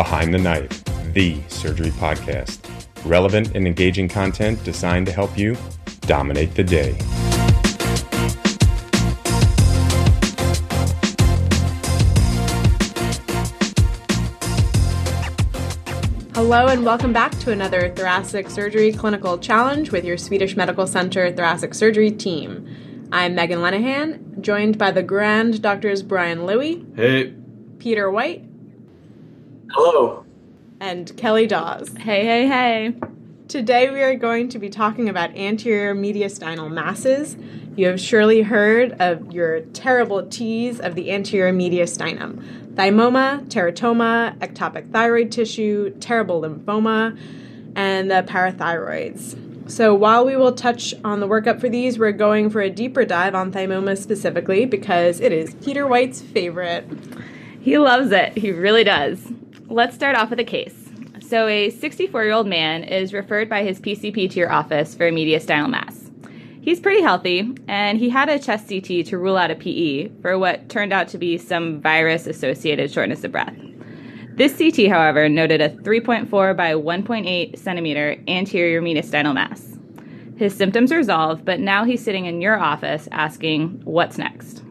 Behind the Knife, the surgery podcast. Relevant and engaging content designed to help you dominate the day. Hello, and welcome back to another Thoracic Surgery Clinical Challenge with your Swedish Medical Center Thoracic Surgery team. I'm Megan Lenihan, joined by the grand doctors Brian Louie, Hey. Peter White, Hello. and Kelly Daus. Hey, hey, hey. Today we are going to be talking about anterior mediastinal masses. You have surely heard of your terrible T's of the anterior mediastinum thymoma, teratoma, ectopic thyroid tissue, terrible lymphoma, and the parathyroids. So, while we will touch on the workup for these, we're going for a deeper dive on thymoma specifically because it is Peter White's favorite. He loves it. He really does. Let's start off with a case. So, a 64 year old man is referred by his PCP to your office for a mediastinal mass. He's pretty healthy, and he had a chest CT to rule out a PE for what turned out to be some virus associated shortness of breath. This CT, however, noted a 3.4 by 1.8 centimeter anterior mediastinal mass. His symptoms resolved, but now he's sitting in your office asking, What's next?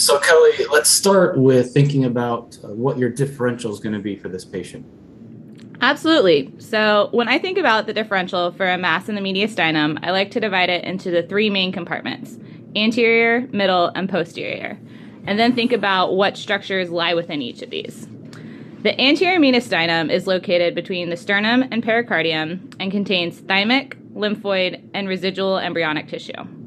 So, Kelly, let's start with thinking about uh, what your differential is going to be for this patient. Absolutely. So, when I think about the differential for a mass in the mediastinum, I like to divide it into the three main compartments anterior, middle, and posterior. And then think about what structures lie within each of these. The anterior mediastinum is located between the sternum and pericardium and contains thymic, lymphoid, and residual embryonic tissue.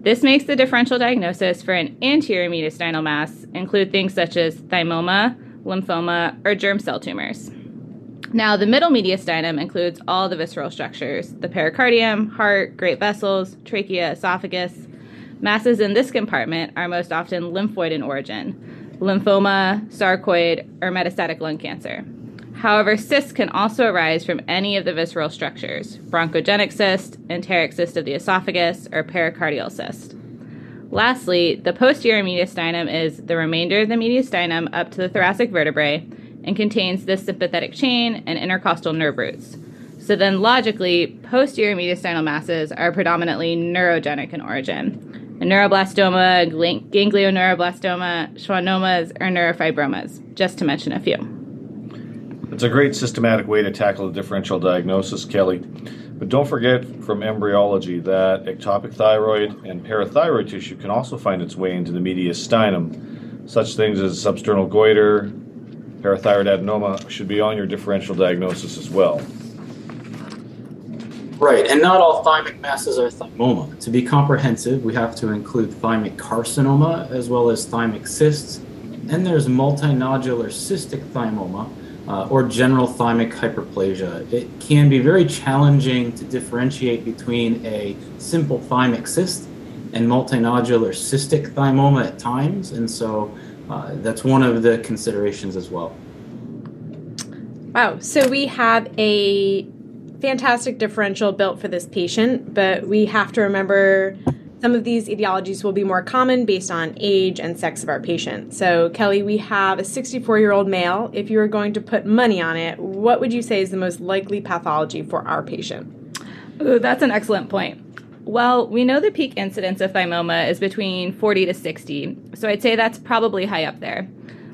This makes the differential diagnosis for an anterior mediastinal mass include things such as thymoma, lymphoma, or germ cell tumors. Now, the middle mediastinum includes all the visceral structures the pericardium, heart, great vessels, trachea, esophagus. Masses in this compartment are most often lymphoid in origin lymphoma, sarcoid, or metastatic lung cancer. However, cysts can also arise from any of the visceral structures bronchogenic cyst, enteric cyst of the esophagus, or pericardial cyst. Lastly, the posterior mediastinum is the remainder of the mediastinum up to the thoracic vertebrae and contains the sympathetic chain and intercostal nerve roots. So then, logically, posterior mediastinal masses are predominantly neurogenic in origin. Neuroblastoma, ganglioneuroblastoma, schwannomas, or neurofibromas, just to mention a few. It's a great systematic way to tackle the differential diagnosis, Kelly. But don't forget from embryology that ectopic thyroid and parathyroid tissue can also find its way into the mediastinum. Such things as substernal goiter, parathyroid adenoma should be on your differential diagnosis as well. Right, and not all thymic masses are thymoma. To be comprehensive, we have to include thymic carcinoma as well as thymic cysts. And there's multinodular cystic thymoma uh, or general thymic hyperplasia. It can be very challenging to differentiate between a simple thymic cyst and multinodular cystic thymoma at times, and so uh, that's one of the considerations as well. Wow, so we have a fantastic differential built for this patient, but we have to remember some of these etiologies will be more common based on age and sex of our patient. So, Kelly, we have a 64 year old male. If you were going to put money on it, what would you say is the most likely pathology for our patient? Ooh, that's an excellent point. Well, we know the peak incidence of thymoma is between 40 to 60, so I'd say that's probably high up there.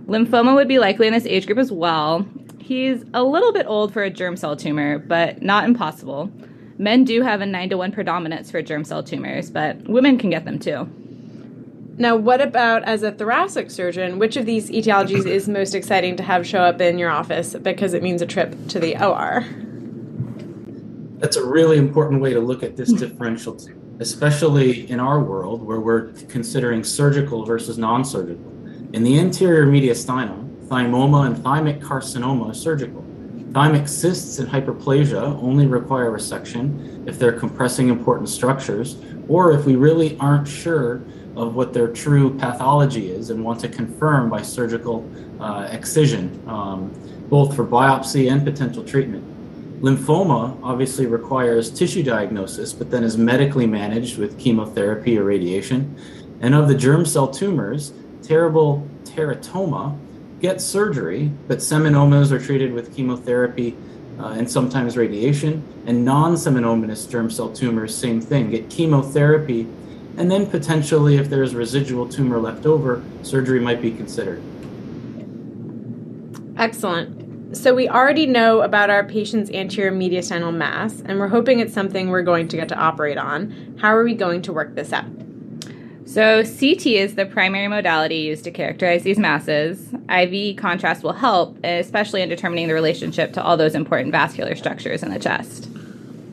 Lymphoma would be likely in this age group as well. He's a little bit old for a germ cell tumor, but not impossible. Men do have a 9 to 1 predominance for germ cell tumors, but women can get them too. Now, what about as a thoracic surgeon? Which of these etiologies is most exciting to have show up in your office because it means a trip to the OR? That's a really important way to look at this differential. especially in our world where we're considering surgical versus non surgical. In the anterior mediastinum, thymoma and thymic carcinoma are surgical. Thymic cysts and hyperplasia only require resection if they're compressing important structures or if we really aren't sure of what their true pathology is and want to confirm by surgical uh, excision, um, both for biopsy and potential treatment. Lymphoma obviously requires tissue diagnosis, but then is medically managed with chemotherapy or radiation. And of the germ cell tumors, terrible teratoma gets surgery, but seminomas are treated with chemotherapy uh, and sometimes radiation. And non seminomatous germ cell tumors, same thing, get chemotherapy. And then potentially, if there's residual tumor left over, surgery might be considered. Excellent. So we already know about our patient's anterior mediastinal mass, and we're hoping it's something we're going to get to operate on. How are we going to work this out? So, CT is the primary modality used to characterize these masses. IV contrast will help, especially in determining the relationship to all those important vascular structures in the chest.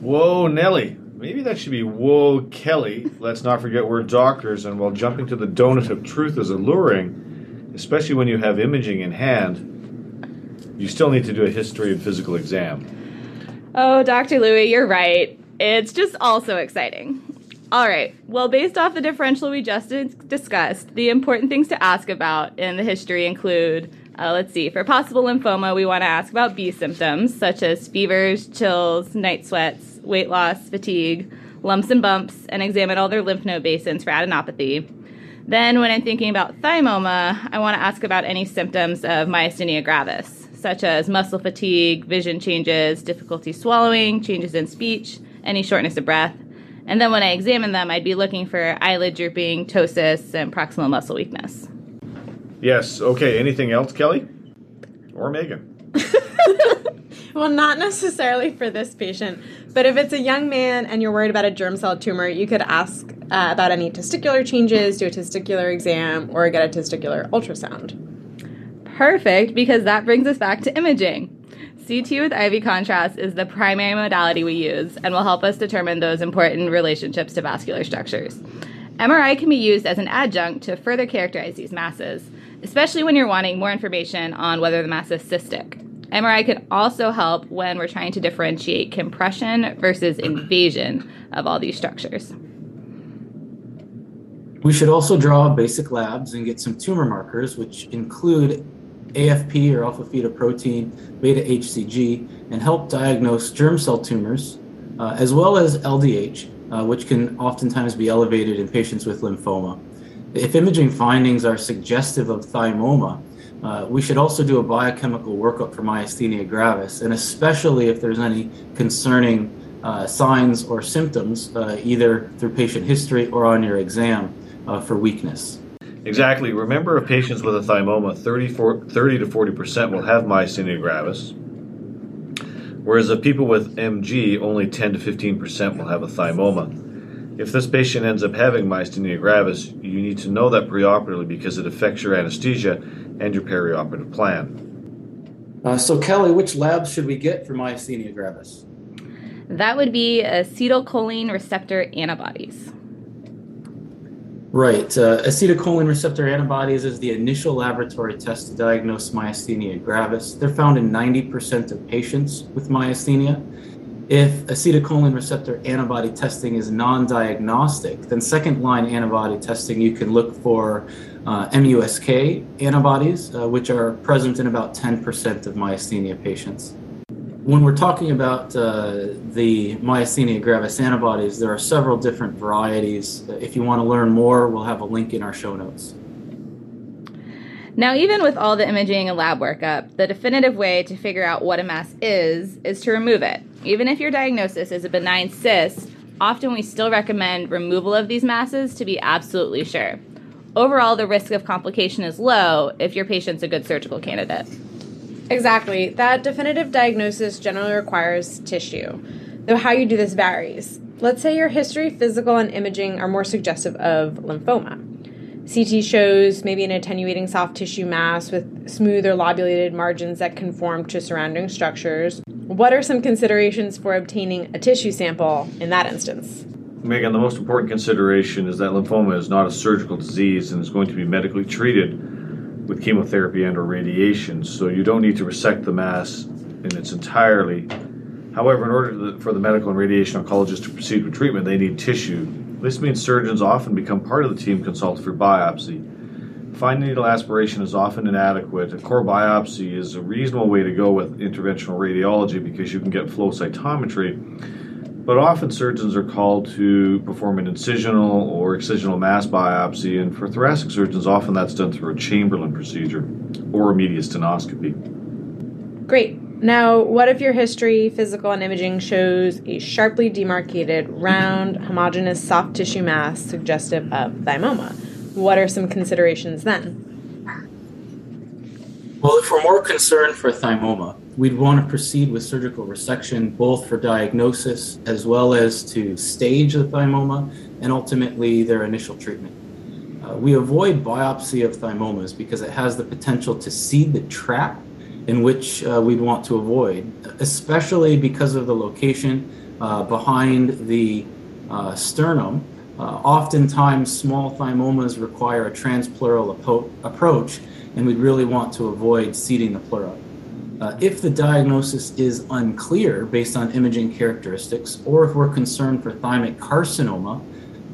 Whoa, Nelly. Maybe that should be whoa, Kelly. Let's not forget we're doctors, and while jumping to the donut of truth is alluring, especially when you have imaging in hand, you still need to do a history and physical exam. Oh, Dr. Louie, you're right. It's just all so exciting. All right. Well, based off the differential we just discussed, the important things to ask about in the history include uh, let's see, for possible lymphoma, we want to ask about B symptoms such as fevers, chills, night sweats, weight loss, fatigue, lumps and bumps, and examine all their lymph node basins for adenopathy. Then, when I'm thinking about thymoma, I want to ask about any symptoms of myasthenia gravis, such as muscle fatigue, vision changes, difficulty swallowing, changes in speech, any shortness of breath. And then when I examine them, I'd be looking for eyelid drooping, ptosis, and proximal muscle weakness. Yes. Okay. Anything else, Kelly? Or Megan? well, not necessarily for this patient, but if it's a young man and you're worried about a germ cell tumor, you could ask uh, about any testicular changes, do a testicular exam, or get a testicular ultrasound. Perfect, because that brings us back to imaging. CT with IV contrast is the primary modality we use and will help us determine those important relationships to vascular structures. MRI can be used as an adjunct to further characterize these masses, especially when you're wanting more information on whether the mass is cystic. MRI can also help when we're trying to differentiate compression versus invasion of all these structures. We should also draw basic labs and get some tumor markers, which include AFP or alpha fetoprotein, beta HCG, and help diagnose germ cell tumors, uh, as well as LDH, uh, which can oftentimes be elevated in patients with lymphoma. If imaging findings are suggestive of thymoma, uh, we should also do a biochemical workup for myasthenia gravis, and especially if there's any concerning uh, signs or symptoms, uh, either through patient history or on your exam uh, for weakness. Exactly. Remember, if patients with a thymoma, 30, 30 to 40% will have myasthenia gravis, whereas of people with MG, only 10 to 15% will have a thymoma. If this patient ends up having myasthenia gravis, you need to know that preoperatively because it affects your anesthesia and your perioperative plan. Uh, so, Kelly, which labs should we get for myasthenia gravis? That would be acetylcholine receptor antibodies. Right. Uh, acetylcholine receptor antibodies is the initial laboratory test to diagnose myasthenia gravis. They're found in 90% of patients with myasthenia. If acetylcholine receptor antibody testing is non diagnostic, then second line antibody testing, you can look for uh, MuSK antibodies, uh, which are present in about 10% of myasthenia patients when we're talking about uh, the myasthenia gravis antibodies, there are several different varieties. If you want to learn more, we'll have a link in our show notes. Now, even with all the imaging and lab workup, the definitive way to figure out what a mass is is to remove it. Even if your diagnosis is a benign cyst, often we still recommend removal of these masses to be absolutely sure. Overall, the risk of complication is low if your patient's a good surgical candidate. Exactly. That definitive diagnosis generally requires tissue, though how you do this varies. Let's say your history, physical, and imaging are more suggestive of lymphoma. CT shows maybe an attenuating soft tissue mass with smooth or lobulated margins that conform to surrounding structures. What are some considerations for obtaining a tissue sample in that instance? Megan, the most important consideration is that lymphoma is not a surgical disease and is going to be medically treated with chemotherapy and or radiation. So you don't need to resect the mass in its entirely. However, in order for the medical and radiation oncologist to proceed with treatment, they need tissue. This means surgeons often become part of the team consulted for biopsy. Fine needle aspiration is often inadequate. A core biopsy is a reasonable way to go with interventional radiology because you can get flow cytometry. But often surgeons are called to perform an incisional or excisional mass biopsy, and for thoracic surgeons, often that's done through a Chamberlain procedure or a mediastinoscopy. Great. Now, what if your history, physical, and imaging shows a sharply demarcated, round, homogeneous soft tissue mass suggestive of thymoma? what are some considerations then? Well, if we're more concerned for thymoma, we'd want to proceed with surgical resection both for diagnosis as well as to stage the thymoma and ultimately their initial treatment. Uh, we avoid biopsy of thymomas because it has the potential to seed the trap in which uh, we'd want to avoid, especially because of the location uh, behind the uh, sternum uh, oftentimes, small thymomas require a transpleural approach, and we'd really want to avoid seeding the pleura. Uh, if the diagnosis is unclear based on imaging characteristics, or if we're concerned for thymic carcinoma,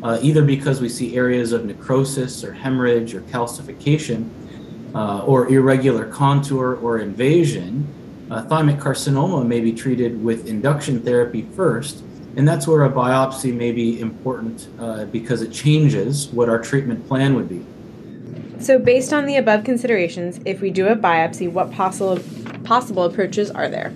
uh, either because we see areas of necrosis or hemorrhage or calcification, uh, or irregular contour or invasion, uh, thymic carcinoma may be treated with induction therapy first, and that's where a biopsy may be important uh, because it changes what our treatment plan would be. So, based on the above considerations, if we do a biopsy, what possible possible approaches are there?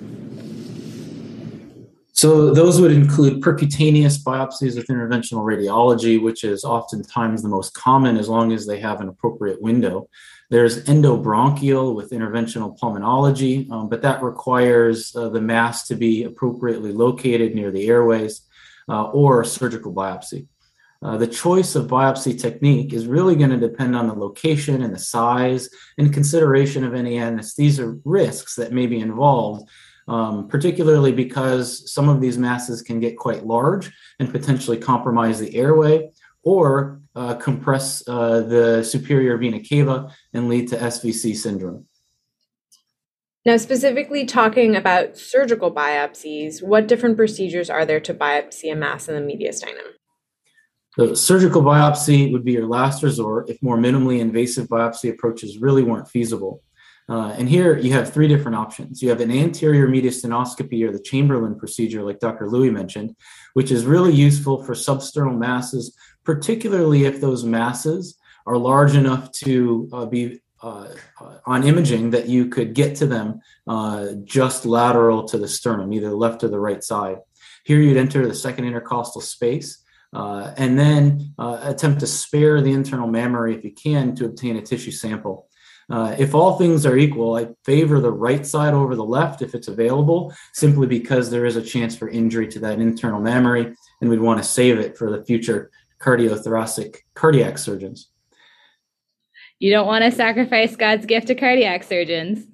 So, those would include percutaneous biopsies with interventional radiology, which is oftentimes the most common as long as they have an appropriate window. There's endobronchial with interventional pulmonology, um, but that requires uh, the mass to be appropriately located near the airways uh, or surgical biopsy. Uh, the choice of biopsy technique is really going to depend on the location and the size and consideration of any anesthesia risks that may be involved, um, particularly because some of these masses can get quite large and potentially compromise the airway or uh, compress uh, the superior vena cava and lead to SVC syndrome. Now, specifically talking about surgical biopsies, what different procedures are there to biopsy a mass in the mediastinum? So, surgical biopsy would be your last resort if more minimally invasive biopsy approaches really weren't feasible. Uh, and here you have three different options. You have an anterior mediastinoscopy or the Chamberlain procedure, like Dr. Louie mentioned, which is really useful for substernal masses particularly if those masses are large enough to uh, be uh, uh, on imaging that you could get to them uh, just lateral to the sternum, either the left or the right side. Here you'd enter the second intercostal space. Uh, and then uh, attempt to spare the internal mammary if you can to obtain a tissue sample. Uh, if all things are equal, I favor the right side over the left if it's available, simply because there is a chance for injury to that internal mammary, and we'd want to save it for the future cardiothoracic cardiac surgeons. You don't want to sacrifice God's gift to cardiac surgeons.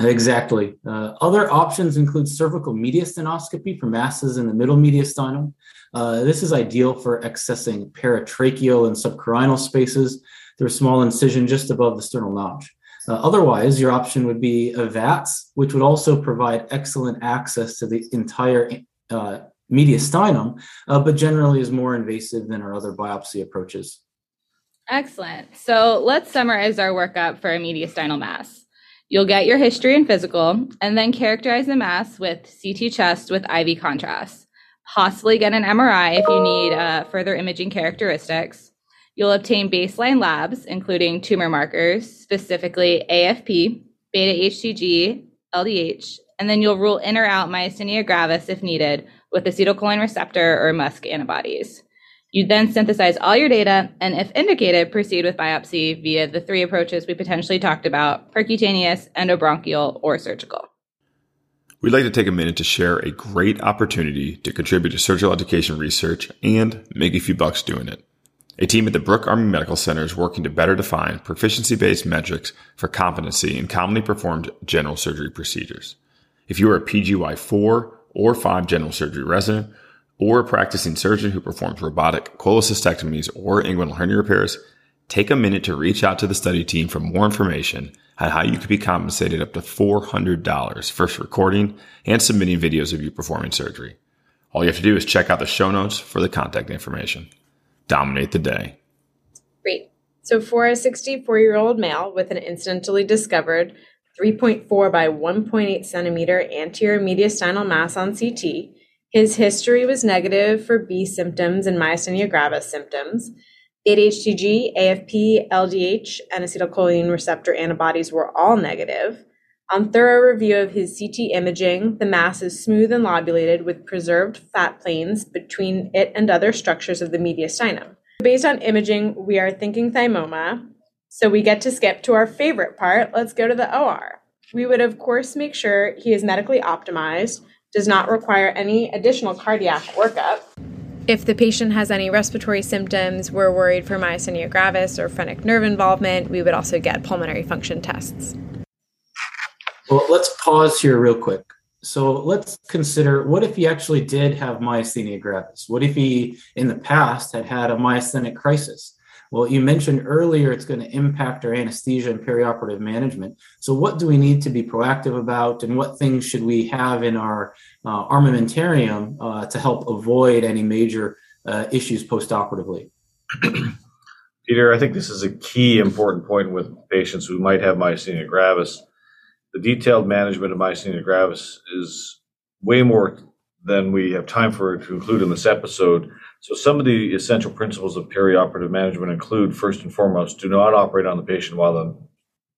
Exactly. Uh, other options include cervical mediastinoscopy for masses in the middle mediastinum. Uh, this is ideal for accessing paratracheal and subcarinal spaces through a small incision just above the sternal notch. Uh, otherwise, your option would be a VATS, which would also provide excellent access to the entire uh, mediastinum, uh, but generally is more invasive than our other biopsy approaches. Excellent. So let's summarize our workup for a mediastinal mass. You'll get your history and physical, and then characterize the mass with CT chest with IV contrast. Possibly get an MRI if you need uh, further imaging characteristics. You'll obtain baseline labs, including tumor markers, specifically AFP, beta HCG, LDH, and then you'll rule in or out myasthenia gravis if needed with acetylcholine receptor or MuSK antibodies. You then synthesize all your data and, if indicated, proceed with biopsy via the three approaches we potentially talked about percutaneous, endobronchial, or surgical. We'd like to take a minute to share a great opportunity to contribute to surgical education research and make a few bucks doing it. A team at the Brooke Army Medical Center is working to better define proficiency based metrics for competency in commonly performed general surgery procedures. If you are a PGY 4 or 5 general surgery resident, or a practicing surgeon who performs robotic cholecystectomies or inguinal hernia repairs, take a minute to reach out to the study team for more information on how you could be compensated up to $400 for recording and submitting videos of you performing surgery. All you have to do is check out the show notes for the contact information. Dominate the day. Great. So, for a 64 year old male with an incidentally discovered 3.4 by 1.8 centimeter anterior mediastinal mass on CT, his history was negative for B symptoms and myasthenia gravis symptoms. HCG, AFP, LDH, and acetylcholine receptor antibodies were all negative. On thorough review of his CT imaging, the mass is smooth and lobulated with preserved fat planes between it and other structures of the mediastinum. Based on imaging, we are thinking thymoma, so we get to skip to our favorite part. Let's go to the OR. We would, of course, make sure he is medically optimized, does not require any additional cardiac workup. If the patient has any respiratory symptoms, we're worried for myasthenia gravis or phrenic nerve involvement, we would also get pulmonary function tests. Well, let's pause here real quick. So let's consider what if he actually did have myasthenia gravis? What if he, in the past, had had a myasthenic crisis? Well, you mentioned earlier it's going to impact our anesthesia and perioperative management. So, what do we need to be proactive about, and what things should we have in our uh, armamentarium uh, to help avoid any major uh, issues postoperatively? Peter, I think this is a key important point with patients who might have myasthenia gravis. The detailed management of myasthenia gravis is way more than we have time for to include in this episode. So some of the essential principles of perioperative management include, first and foremost, do not operate on the patient while the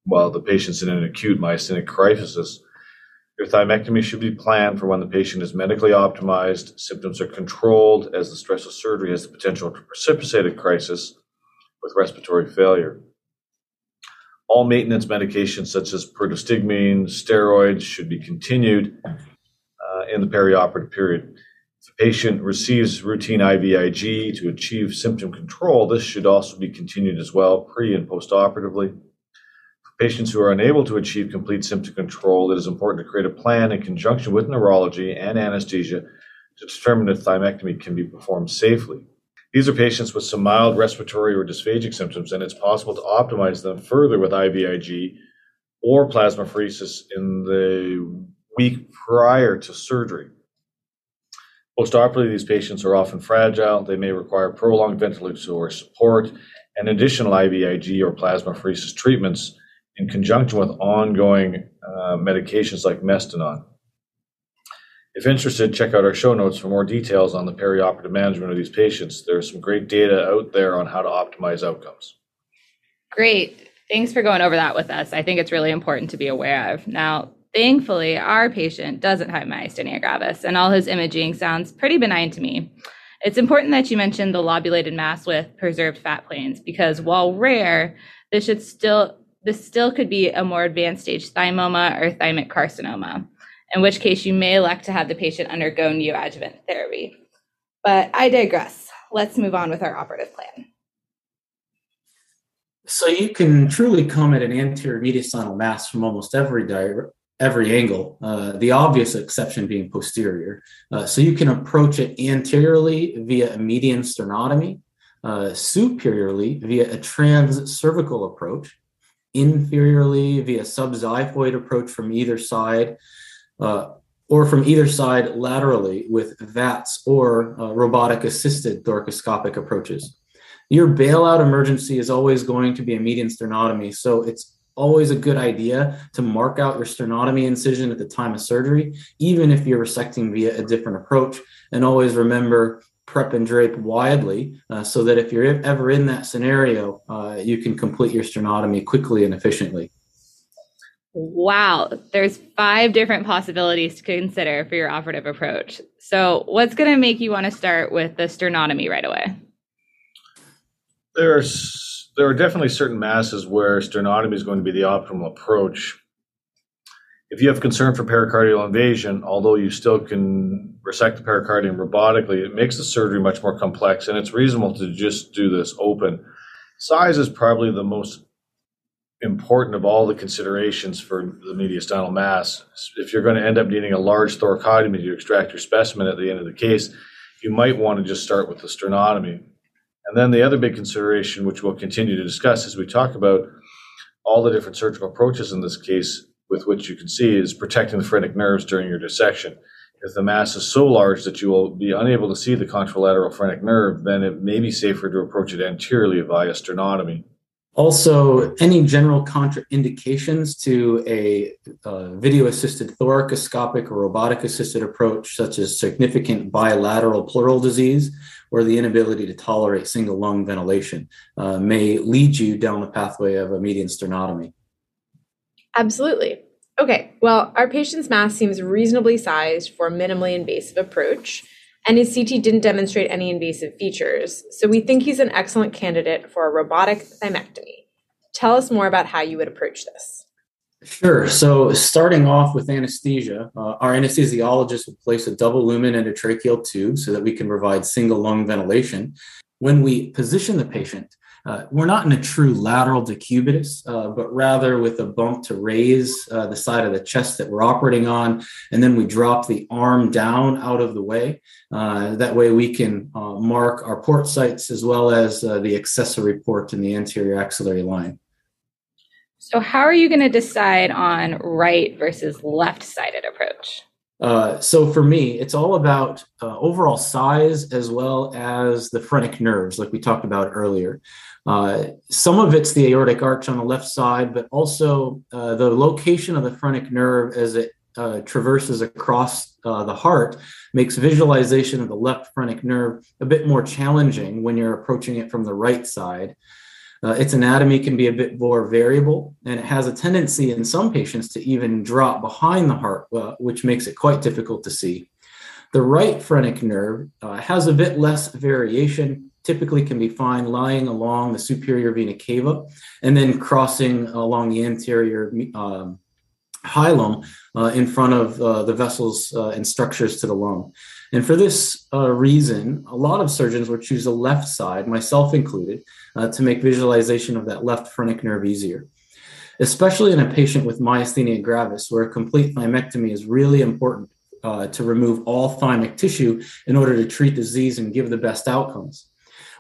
while the patient's in an acute myasthenic crisis. Your thymectomy should be planned for when the patient is medically optimized, symptoms are controlled, as the stress of surgery has the potential to precipitate a crisis with respiratory failure. All maintenance medications such as prostaglandin, steroids should be continued in the perioperative period. If a patient receives routine IVIG to achieve symptom control, this should also be continued as well, pre and postoperatively. For patients who are unable to achieve complete symptom control, it is important to create a plan in conjunction with neurology and anesthesia to determine if thymectomy can be performed safely. These are patients with some mild respiratory or dysphagic symptoms, and it's possible to optimize them further with IVIG or plasmapheresis in the week prior to surgery. Postoperatively, these patients are often fragile. They may require prolonged ventilatory support and additional IVIG or plasmapheresis treatments in conjunction with ongoing uh, medications like Mestinon. If interested, check out our show notes for more details on the perioperative management of these patients. There's some great data out there on how to optimize outcomes. Great. Thanks for going over that with us. I think it's really important to be aware of. Now, Thankfully, our patient doesn't have myasthenia gravis, and all his imaging sounds pretty benign to me. It's important that you mention the lobulated mass with preserved fat planes because while rare, this should still this still could be a more advanced stage thymoma or thymic carcinoma, in which case you may elect to have the patient undergo neoadjuvant therapy. But I digress. Let's move on with our operative plan. So you can truly come at an anterior mediastinal mass from almost every di- every angle, uh, the obvious exception being posterior. Uh, so you can approach it anteriorly via a median sternotomy, uh, superiorly via a transcervical approach, inferiorly via subxiphoid approach from either side, uh, or from either side laterally with VATS or uh, robotic assisted thoracoscopic approaches. Your bailout emergency is always going to be a median sternotomy, so it's always a good idea to mark out your sternotomy incision at the time of surgery, even if you're resecting via a different approach. And always remember prep and drape widely uh, so that if you're ever in that scenario, uh, you can complete your sternotomy quickly and efficiently. Wow, there's five different possibilities to consider for your operative approach. So, what's going to make you want to start with the sternotomy right away? There's there are definitely certain masses where sternotomy is going to be the optimal approach. If you have concern for pericardial invasion, although you still can resect the pericardium robotically, it makes the surgery much more complex, and it's reasonable to just do this open. Size is probably the most important of all the considerations for the mediastinal mass. If you're going to end up needing a large thoracotomy to extract your specimen at the end of the case, you might want to just start with the sternotomy. And then the other big consideration, which we'll continue to discuss as we talk about all the different surgical approaches in this case, with which you can see is protecting the phrenic nerves during your dissection. If the mass is so large that you will be unable to see the contralateral phrenic nerve, then it may be safer to approach it anteriorly via sternotomy. Also, any general contraindications to a uh, video assisted thoracoscopic or robotic assisted approach, such as significant bilateral pleural disease or the inability to tolerate single lung ventilation, uh, may lead you down the pathway of a median sternotomy. Absolutely. Okay, well, our patient's mass seems reasonably sized for a minimally invasive approach, and his CT didn't demonstrate any invasive features, so we think he's an excellent candidate for a robotic thymectomy. Tell us more about how you would approach this. Sure. So, starting off with anesthesia, uh, our anesthesiologist will place a double lumen endotracheal tube so that we can provide single lung ventilation. When we position the patient, uh, we're not in a true lateral decubitus, uh, but rather with a bump to raise uh, the side of the chest that we're operating on. And then we drop the arm down out of the way. Uh, that way we can uh, mark our port sites as well as uh, the accessory port in the anterior axillary line. So, how are you going to decide on right versus left sided approach? Uh, so for me, it's all about uh, overall size as well as the phrenic nerves, like we talked about earlier. Uh, some of it's the aortic arch on the left side, but also uh, the location of the phrenic nerve as it uh, traverses across uh, the heart makes visualization of the left phrenic nerve a bit more challenging when you're approaching it from the right side. Uh, its anatomy can be a bit more variable, and it has a tendency in some patients to even drop behind the heart, uh, which makes it quite difficult to see. The right phrenic nerve uh, has a bit less variation, typically can be found lying along the superior vena cava and then crossing along the anterior um, hilum uh, in front of uh, the vessels uh, and structures to the lung. And for this uh, reason, a lot of surgeons would choose the left side, myself included, uh, to make visualization of that left phrenic nerve easier. Especially in a patient with myasthenia gravis, where a complete thymectomy is really important uh, to remove all thymic tissue in order to treat disease and give the best outcomes.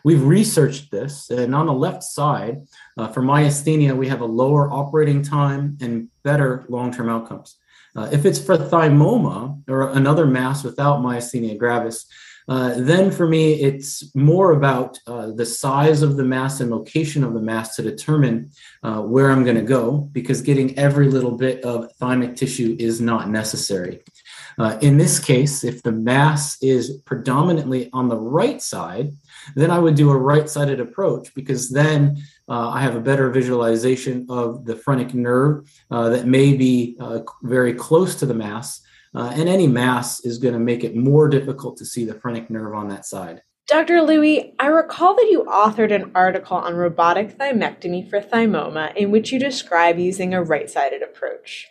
We've researched this, and on the left side, uh, for myasthenia, we have a lower operating time and better long term outcomes. Uh, if it's for thymoma or another mass without myasthenia gravis, uh, then for me, it's more about uh, the size of the mass and location of the mass to determine uh, where I'm going to go, because getting every little bit of thymic tissue is not necessary. Uh, in this case, if the mass is predominantly on the right side, then I would do a right sided approach because then uh, I have a better visualization of the phrenic nerve uh, that may be uh, very close to the mass. Uh, and any mass is going to make it more difficult to see the phrenic nerve on that side. Dr. Louie, I recall that you authored an article on robotic thymectomy for thymoma in which you describe using a right sided approach.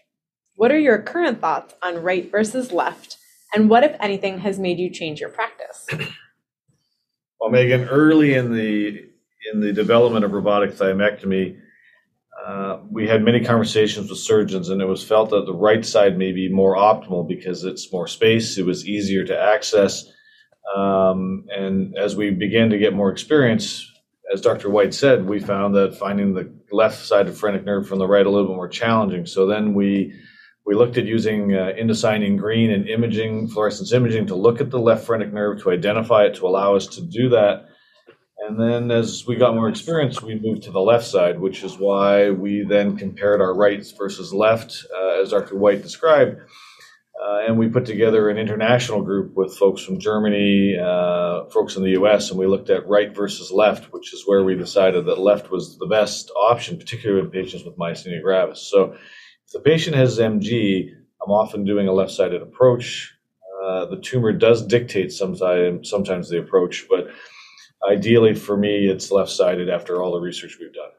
What are your current thoughts on right versus left? And what, if anything, has made you change your practice? Well, Megan, early in the in the development of robotic thymectomy, uh, we had many conversations with surgeons, and it was felt that the right side may be more optimal because it's more space, it was easier to access. Um, and as we began to get more experience, as Dr. White said, we found that finding the left side of phrenic nerve from the right a little bit more challenging. So then we we looked at using uh, indocyanine green and imaging, fluorescence imaging, to look at the left phrenic nerve to identify it to allow us to do that. And then as we got more experience, we moved to the left side, which is why we then compared our rights versus left, uh, as Dr. White described. Uh, and we put together an international group with folks from Germany, uh, folks in the US, and we looked at right versus left, which is where we decided that left was the best option, particularly in patients with myasthenia gravis. So if the patient has MG, I'm often doing a left sided approach. Uh, the tumor does dictate sometimes, sometimes the approach, but ideally for me, it's left sided after all the research we've done.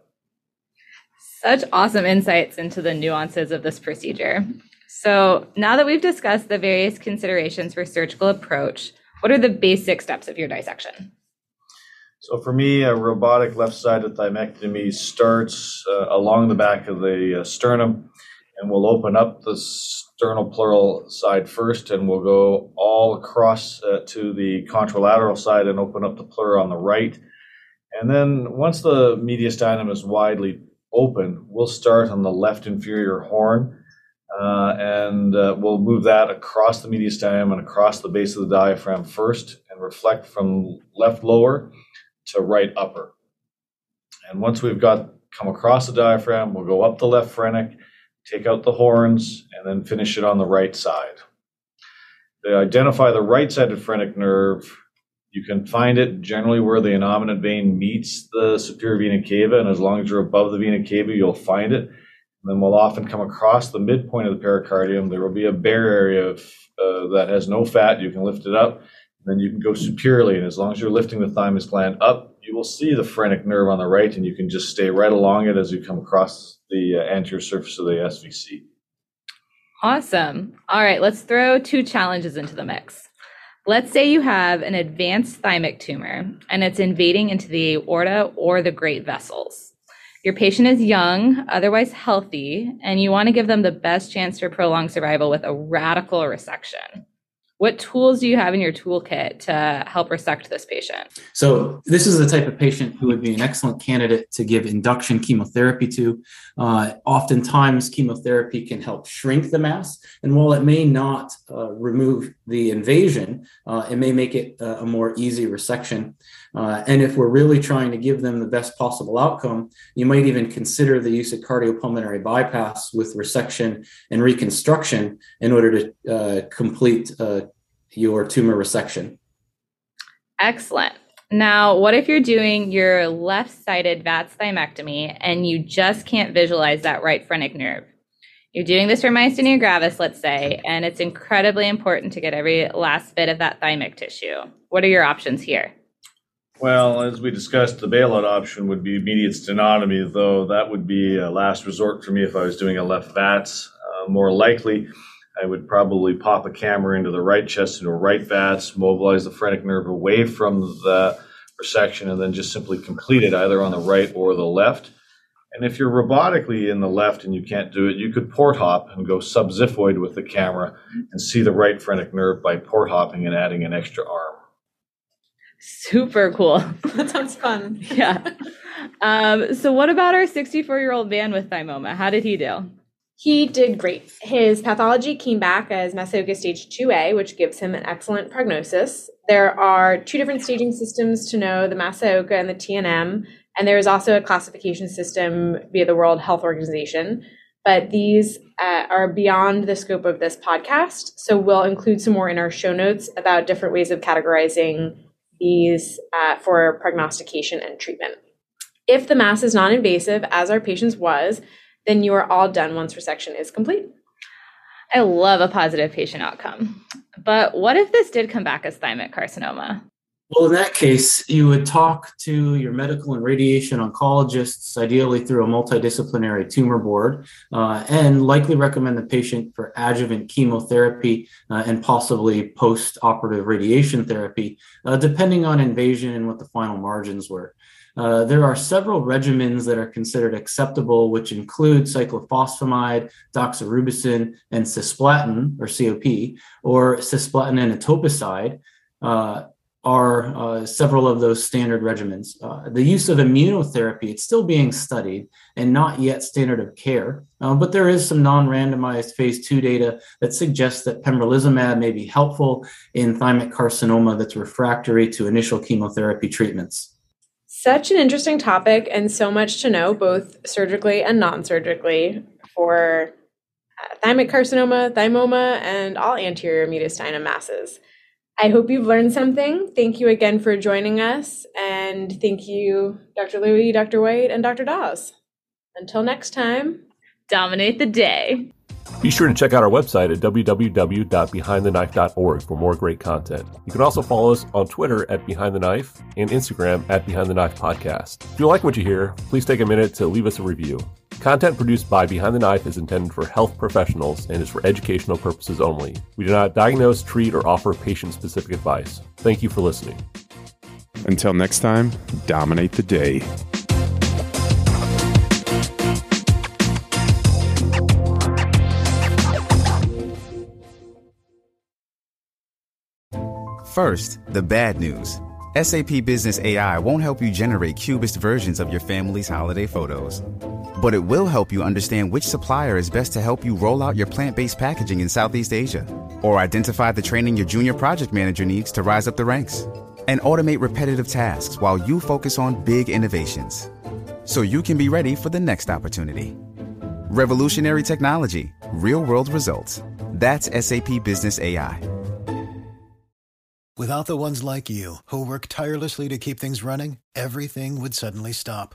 Such awesome insights into the nuances of this procedure. So, now that we've discussed the various considerations for surgical approach, what are the basic steps of your dissection? So for me, a robotic left-sided thymectomy starts uh, along the back of the uh, sternum and we'll open up the sternal pleural side first, and we'll go all across uh, to the contralateral side and open up the pleura on the right. And then once the mediastinum is widely open, we'll start on the left inferior horn, uh, and uh, we'll move that across the mediastinum and across the base of the diaphragm first, and reflect from left lower to right upper. And once we've got come across the diaphragm, we'll go up the left phrenic, take out the horns, and then finish it on the right side. To identify the right-sided phrenic nerve, you can find it generally where the innominate vein meets the superior vena cava, and as long as you're above the vena cava, you'll find it. And then we'll often come across the midpoint of the pericardium. There will be a bare area of, uh, that has no fat. You can lift it up, and then you can go superiorly. And as long as you're lifting the thymus gland up, you will see the phrenic nerve on the right, and you can just stay right along it as you come across the uh, anterior surface of the SVC. Awesome. All right, let's throw two challenges into the mix. Let's say you have an advanced thymic tumor and it's invading into the aorta or the great vessels. Your patient is young, otherwise healthy, and you want to give them the best chance for prolonged survival with a radical resection. What tools do you have in your toolkit to help resect this patient? So, this is the type of patient who would be an excellent candidate to give induction chemotherapy to. Uh, oftentimes, chemotherapy can help shrink the mass, and while it may not uh, remove the invasion, uh, it may make it a more easy resection. Uh, and if we're really trying to give them the best possible outcome, you might even consider the use of cardiopulmonary bypass with resection and reconstruction in order to uh, complete uh, your tumor resection. Excellent. Now, what if you're doing your left sided VATS thymectomy and you just can't visualize that right phrenic nerve? You're doing this for myasthenia gravis, let's say, and it's incredibly important to get every last bit of that thymic tissue. What are your options here? Well, as we discussed, the bailout option would be immediate sternotomy, though that would be a last resort for me if I was doing a left VATS. Uh, more likely, I would probably pop a camera into the right chest into a right VATS, mobilize the phrenic nerve away from the resection, and then just simply complete it either on the right or the left. And if you're robotically in the left and you can't do it, you could port hop and go subxiphoid with the camera and see the right phrenic nerve by port hopping and adding an extra arm. Super cool. that sounds fun. yeah. Um, so, what about our 64 year old man with thymoma? How did he do? He did great. His pathology came back as Masaoka stage 2A, which gives him an excellent prognosis. There are two different staging systems to know the Masaoka and the TNM, and there is also a classification system via the World Health Organization. But these uh, are beyond the scope of this podcast. So we'll include some more in our show notes about different ways of categorizing these uh, for prognostication and treatment. If the mass is non invasive, as our patient's was, then you are all done once resection is complete. I love a positive patient outcome. But what if this did come back as thymic carcinoma? Well, in that case, you would talk to your medical and radiation oncologists, ideally through a multidisciplinary tumor board, uh, and likely recommend the patient for adjuvant chemotherapy uh, and possibly post operative radiation therapy, uh, depending on invasion and what the final margins were. Uh, there are several regimens that are considered acceptable, which include cyclophosphamide, doxorubicin, and cisplatin, or COP, or cisplatin and etoposide. Uh, are uh, several of those standard regimens. Uh, the use of immunotherapy, it's still being studied and not yet standard of care, uh, but there is some non-randomized phase two data that suggests that pembrolizumab may be helpful in thymic carcinoma that's refractory to initial chemotherapy treatments. Such an interesting topic and so much to know, both surgically and non-surgically, for uh, thymic carcinoma, thymoma, and all anterior mediastinum masses. I hope you've learned something. Thank you again for joining us. And thank you, Dr. Louie, Dr. White, and Dr. Daus. Until next time, dominate the day. Be sure to check out our website at www.behindtheknife.org for more great content. You can also follow us on Twitter at Behind the Knife and Instagram at Behind the Knife Podcast. If you like what you hear, please take a minute to leave us a review. Content produced by Behind the Knife is intended for health professionals and is for educational purposes only. We do not diagnose, treat, or offer patient specific advice. Thank you for listening. Until next time, dominate the day. First, the bad news. SAP Business AI won't help you generate cubist versions of your family's holiday photos. But it will help you understand which supplier is best to help you roll out your plant based packaging in Southeast Asia, or identify the training your junior project manager needs to rise up the ranks, and automate repetitive tasks while you focus on big innovations. So you can be ready for the next opportunity. Revolutionary technology, real world results. That's SAP Business AI. Without the ones like you, who work tirelessly to keep things running, everything would suddenly stop.